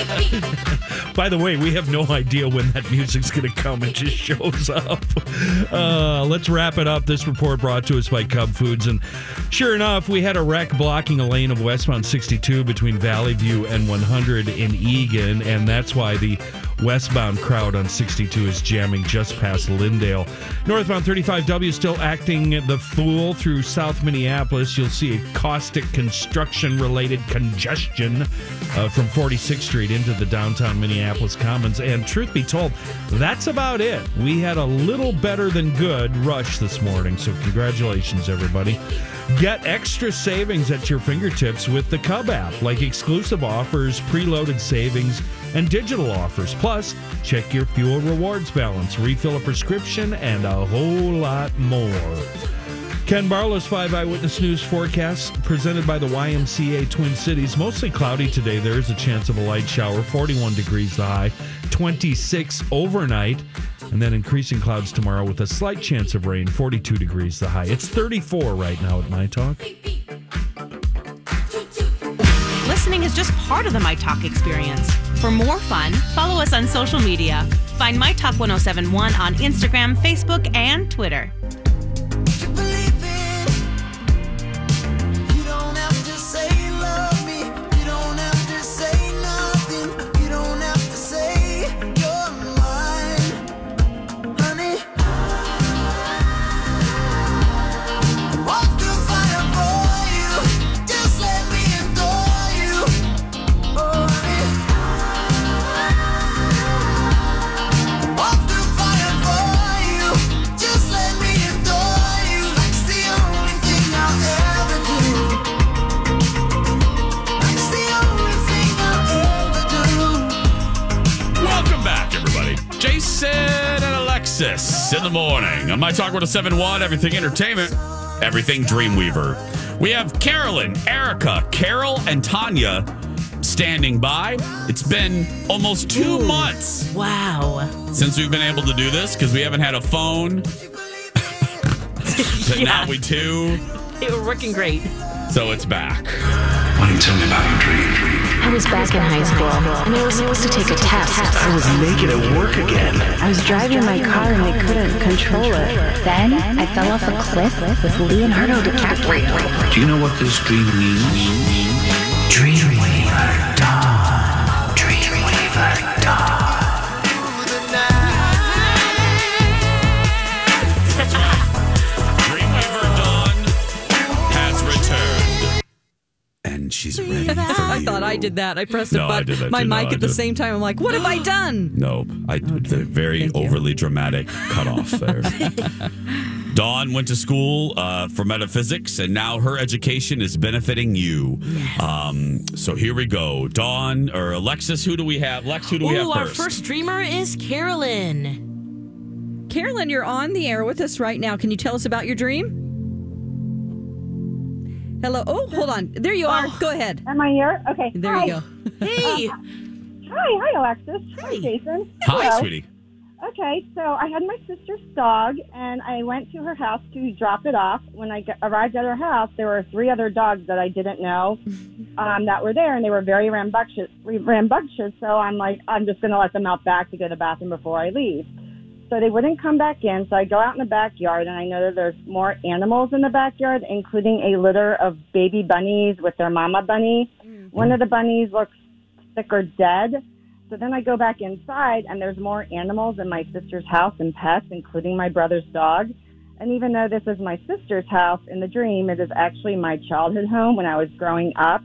By the way, we have no idea when that music's going to come. It just shows up. Uh, let's wrap it up. This report brought to us by Cub Foods. And sure enough, we had a wreck blocking a lane of westbound 62 between Valley View and 100 in Eagan. And that's why the westbound crowd on 62 is jamming just past Lyndale. Northbound 35W still acting the fool through South Minneapolis. You'll see a caustic construction related congestion uh, from 46th Street into the downtown Minneapolis Commons. And truth be told, that's about it. We had a little better than good rush this morning. So, congratulations, everybody. Get extra savings at your fingertips with the Cub app, like exclusive offers, preloaded savings, and digital offers. Plus, check your fuel rewards balance, refill a prescription, and a whole lot more. Ken Barlow's 5 Eyewitness News forecast presented by the YMCA Twin Cities. Mostly cloudy today. There is a chance of a light shower, 41 degrees high, 26 overnight, and then increasing clouds tomorrow with a slight chance of rain, 42 degrees the high. It's 34 right now at My Talk. Listening is just part of the My Talk experience. For more fun, follow us on social media. Find My Talk 1071 on Instagram, Facebook, and Twitter. Alexis in the morning on My Talk with a 7 1, Everything Entertainment, Everything Dreamweaver. We have Carolyn, Erica, Carol, and Tanya standing by. It's been almost two months Wow. since we've been able to do this because we haven't had a phone. But Now we do, They were working great. so it's back. Why don't you tell me about your dream? I was back in high school, and I was supposed to take a test. I was naked at work again. I was driving my car, and I couldn't control it. Then I fell off a cliff with Leonardo DiCaprio. Do you know what this dream means? Dreamweaver she's ready for I thought I did that. I pressed No, a I button, did my too. Mic I at the same time. I'm like, what have I done? Nope. I the very Thank you. overly dramatic cutoff there. Dawn went to school uh, for metaphysics, and now her education is benefiting you. Um, so here we go. Dawn or Alexis, who do we have? Lex, who do we have Ooh, our first? first dreamer is Carolyn. Carolyn, you're on the air with us right now. Can you tell us about your dream? Hello. Oh, hold on. There you are. Go ahead. Am I here? Okay. There hi. you go. Hey, Hi, hi, Alexis. Hi, Jason. Hi, Hello. sweetie. Okay, so I had my sister's dog, and I went to her house to drop it off. When I arrived at her house, there were three other dogs that I didn't know um, that were there, and they were very rambunctious. Rambunctious. So I'm like, I'm just going to let them out back to go to the bathroom before I leave. So they wouldn't come back in. So I go out in the backyard and I know that there's more animals in the backyard, including a litter of baby bunnies with their mama bunny. Mm. One of the bunnies looks sick or dead. So then I go back inside and there's more animals in my sister's house and pets, including my brother's dog. And even though this is my sister's house in the dream, it is actually my childhood home when I was growing up.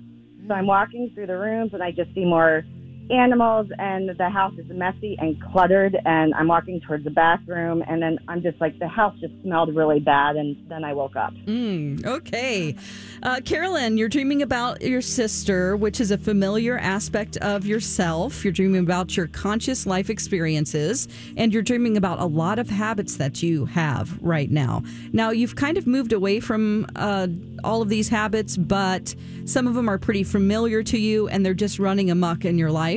So I'm walking through the rooms and I just see more animals and the house is messy and cluttered and I'm walking towards the bathroom and then I'm just like the house just smelled really bad and then I woke up. Mm, okay. Uh, Carolyn, you're dreaming about your sister, which is a familiar aspect of yourself. You're dreaming about your conscious life experiences, and you're dreaming about a lot of habits that you have right now. Now, you've kind of moved away from uh, all of these habits, but some of them are pretty familiar to you, and they're just running amok in your life.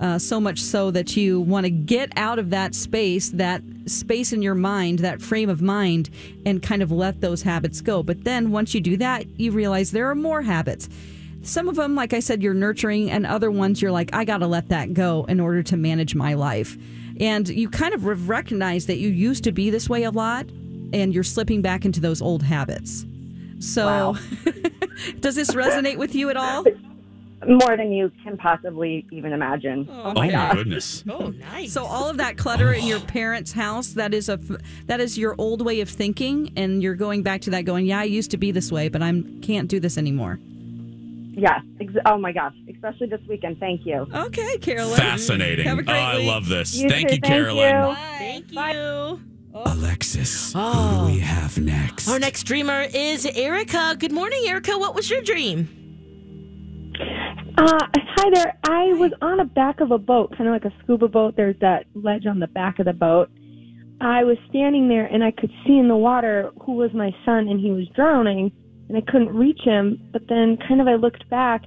Uh, so much so that you want to get out of that space, that space in your mind, that frame of mind, and kind of let those habits go. But then once you do that, you realize there are more habits. Some of them, like I said, you're nurturing, and other ones you're like, I got to let that go in order to manage my life. And you kind of recognize that you used to be this way a lot, and you're slipping back into those old habits. So, does this resonate with you at all? More than you can possibly even imagine. Oh, oh my goodness. Oh, nice. So all of that clutter in your parents' house, that is a that is your old way of thinking and you're going back to that going, yeah, I used to be this way, but I'm can't do this anymore. Yes. Ex- oh my gosh. Especially this weekend. Thank you. Okay, Carolyn. Fascinating. Have a Oh, great I love this. You thank too. you, Thank Carolyn. Thank you. Oh. Alexis, who Oh. do we have next? Our next dreamer is Erica. Good morning, Erica. What was your dream? Uh, hi there. I was on the back of a boat, kind of like a scuba boat. There's that ledge on the back of the boat. I was standing there and I could see in the water who was my son and he was drowning and I couldn't reach him. But then kind of I looked back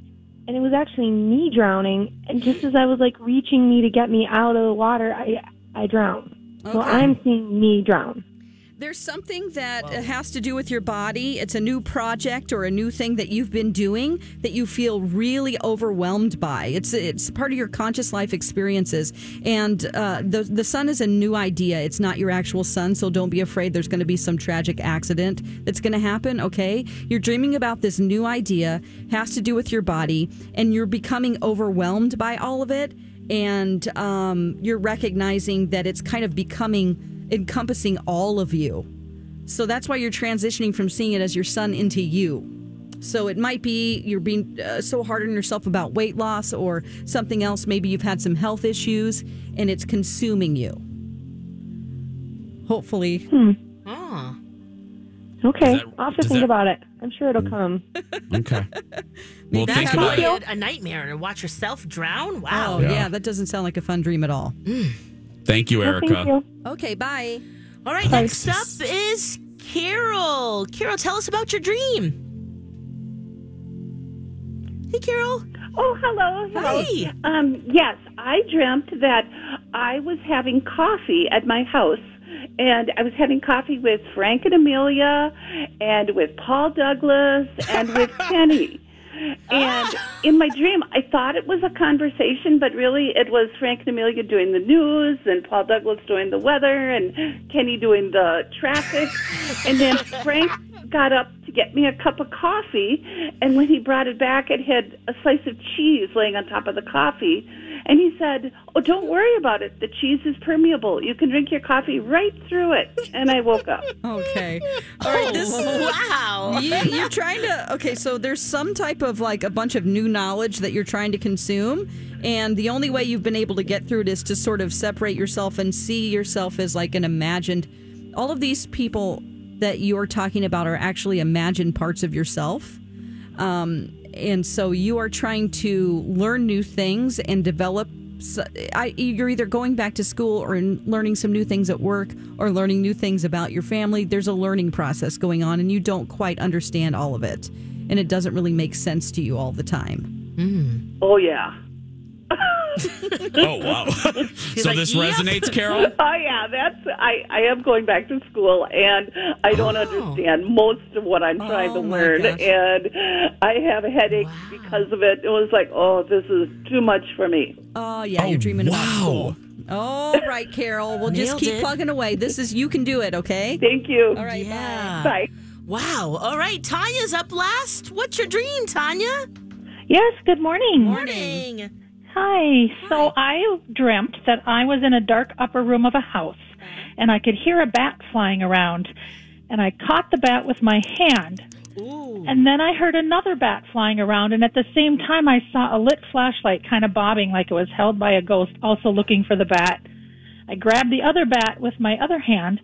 and it was actually me drowning. And just as I was like reaching me to get me out of the water, I, I drowned. So I'm seeing me drown. There's something that has to do with your body. It's a new project or a new thing that you've been doing that you feel really overwhelmed by. It's it's part of your conscious life experiences, and uh, the the sun is a new idea. It's not your actual sun, so don't be afraid. There's going to be some tragic accident that's going to happen. Okay, you're dreaming about this new idea has to do with your body, and you're becoming overwhelmed by all of it, and um, you're recognizing that it's kind of becoming encompassing all of you. So that's why you're transitioning from seeing it as your son into you. So it might be you're being uh, so hard on yourself about weight loss or something else. Maybe you've had some health issues and it's consuming you. Hopefully. Oh. Okay, that- I'll have to think that- about it. I'm sure it'll hmm. come. Okay. Well, That's think about it. a, a nightmare to watch yourself drown. Oh, Wow. yeah. Yeah. that doesn't sound like a fun dream at all. Hmm. Thank you, Well, Erica. thank you. Okay, bye. All right, next up is Carol. Carol, tell us about your dream. Hey, Carol. Oh, hello. Hello. Hi. Um, yes, I dreamt that I was having coffee at my house. And I was having coffee with Frank and Amelia, and with Paul Douglas, and with Kenny. And in my dream, I thought it was a conversation, but really it was Frank and Amelia doing the news, and Paul Douglas doing the weather, and Kenny doing the traffic. And then Frank got up to get me a cup of coffee, and when he brought it back, it had a slice of cheese laying on top of the coffee. And he said, Oh, don't worry about it. The cheese is permeable. You can drink your coffee right through it. And I woke up. Okay. All right. This, oh, wow. you, you're trying to. Okay, so there's some type of like a bunch of new knowledge that you're trying to consume. And the only way you've been able to get through it is to sort of separate yourself and see yourself as like an imagined. All of these people that you're talking about are actually imagined parts of yourself. Um, and so you are trying to learn new things and develop. s- I, you're either going back to school or learning some new things at work or learning new things about your family. There's a learning process going on, and you don't quite understand all of it. And it doesn't really make sense to you all the time. Oh, yeah. Oh, wow. so like, this "Yep." resonates, Carol? Oh yeah, that's I. I am going back to school, and I don't Oh. understand most of what I'm trying to Oh, my learn, gosh. and I have a headache because of it. It was like, oh, this is too much for me. Oh, yeah, Oh, you're dreaming about wow. school. All right, Carol. We'll just keep it. plugging away. This is you can do it. Okay. Thank you. All right. Yeah. Bye. Wow. All right. Tanya's up last. What's your dream, Tanya? Yes, good morning. Morning. Hi. So I dreamt that I was in a dark upper room of a house and I could hear a bat flying around. And I caught the bat with my hand. Ooh. And then I heard another bat flying around. And at the same time, I saw a lit flashlight kind of bobbing like it was held by a ghost, also looking for the bat. I grabbed the other bat with my other hand.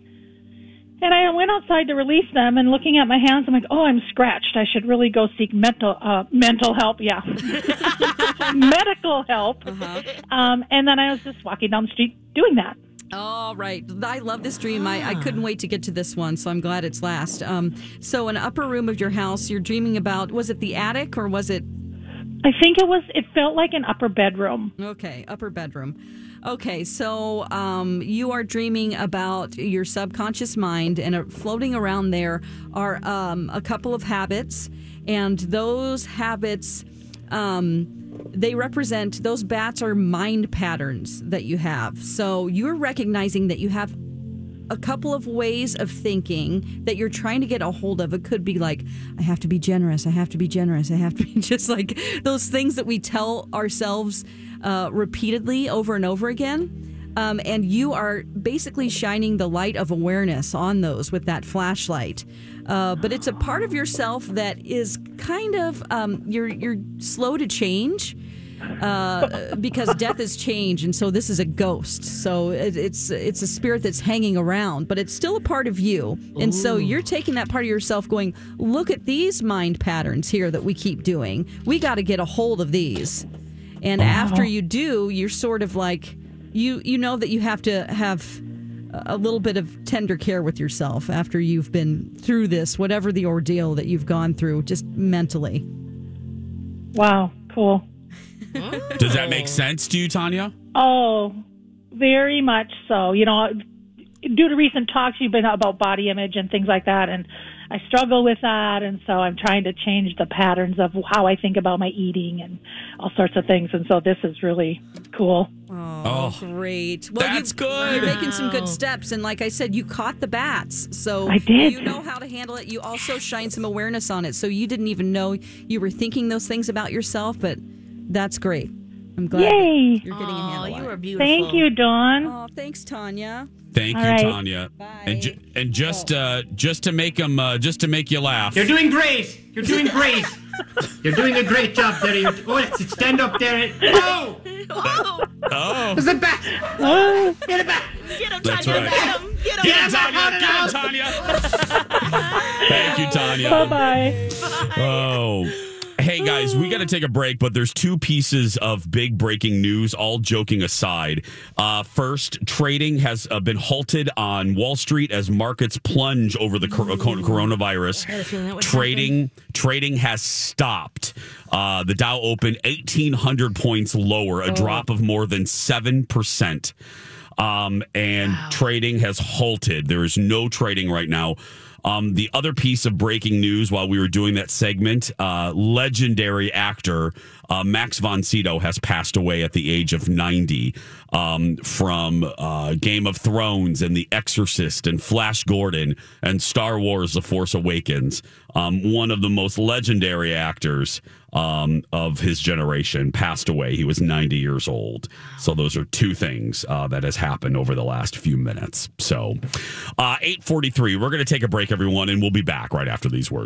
And I went outside to release them, and looking at my hands, I'm like, "Oh, I'm scratched. I should really go seek mental uh, mental help." Yeah, medical help. Um, and then I was just walking down the street doing that. All right. I love this dream. I, I couldn't wait to get to this one, so I'm glad it's last. Um, so, an upper room of your house, you're dreaming about, was it the attic or was it? I think it was. It felt like an upper bedroom. Okay, upper bedroom. Okay, so um, you are dreaming about your subconscious mind, and uh, floating around there are um, a couple of habits, and those habits. Um, they represent those bats are mind patterns that you have. So you're recognizing that you have a couple of ways of thinking that you're trying to get a hold of. It could be like, I have to be generous. I have to be generous. I have to be just like those things that we tell ourselves uh, repeatedly over and over again. Um, and you are basically shining the light of awareness on those with that flashlight. Uh, but it's a part of yourself that is kind of um, you're you're slow to change uh, because death is change, and so this is a ghost. So it, it's it's a spirit that's hanging around, but it's still a part of you. And so you're taking that part of yourself, going, look at these mind patterns here that we keep doing. We got to get a hold of these. And uh-huh. after you do, you're sort of like you you know that you have to have a little bit of tender care with yourself after you've been through this, whatever the ordeal that you've gone through, just mentally. Wow, cool. Does that make sense to you, Tanya? Oh, very much so. You know, due to recent talks you've been about body image and things like that, and I struggle with that, and so I'm trying to change the patterns of how I think about my eating and all sorts of things. And so this is really cool. Oh, oh. great! Well, that's you, good. You're making some good steps, and like I said, you caught the bats, so I did. You know how to handle it. You also shine some awareness on it, so you didn't even know you were thinking those things about yourself. But that's great. I'm glad Yay. you're getting a Oh, handle you on are it. beautiful. Thank you, Dawn. Oh, thanks, Tanya. Thank All you, right. Tanya. And ju- and just uh, just to make them uh, just to make you laugh. You're doing great. You're doing great. You're doing a great job there. You oh, let's stand up there. Oh, Oh, Oh, there's a bat. Oh, Get it back. get him, That's Tanya. right. Get him. Get him. get him, Get Tanya. Get him, Tanya. Thank you, Tanya. bye bye. Oh. Hey guys, we got to take a break, but there's two pieces of big breaking news, all joking aside. Uh, first, trading has uh, been halted on Wall Street as markets plunge over the cor- coronavirus. had a feeling that would Trading trading has stopped. Uh, the Dow opened 1,800 points lower, a drop of more than 7%. Um, and trading has halted. There is no trading right now. Um, the other piece of breaking news while we were doing that segment, uh, legendary actor uh, Max von Sydow has passed away at the age of 90 um, from uh, Game of Thrones and The Exorcist and Flash Gordon and Star Wars The Force Awakens. Um, one of the most legendary actors um, of his generation passed away. He was 90 years old. So those are two things uh, that has happened over the last few minutes. So uh, 843, we're going to take a break, everyone, and we'll be back right after these words.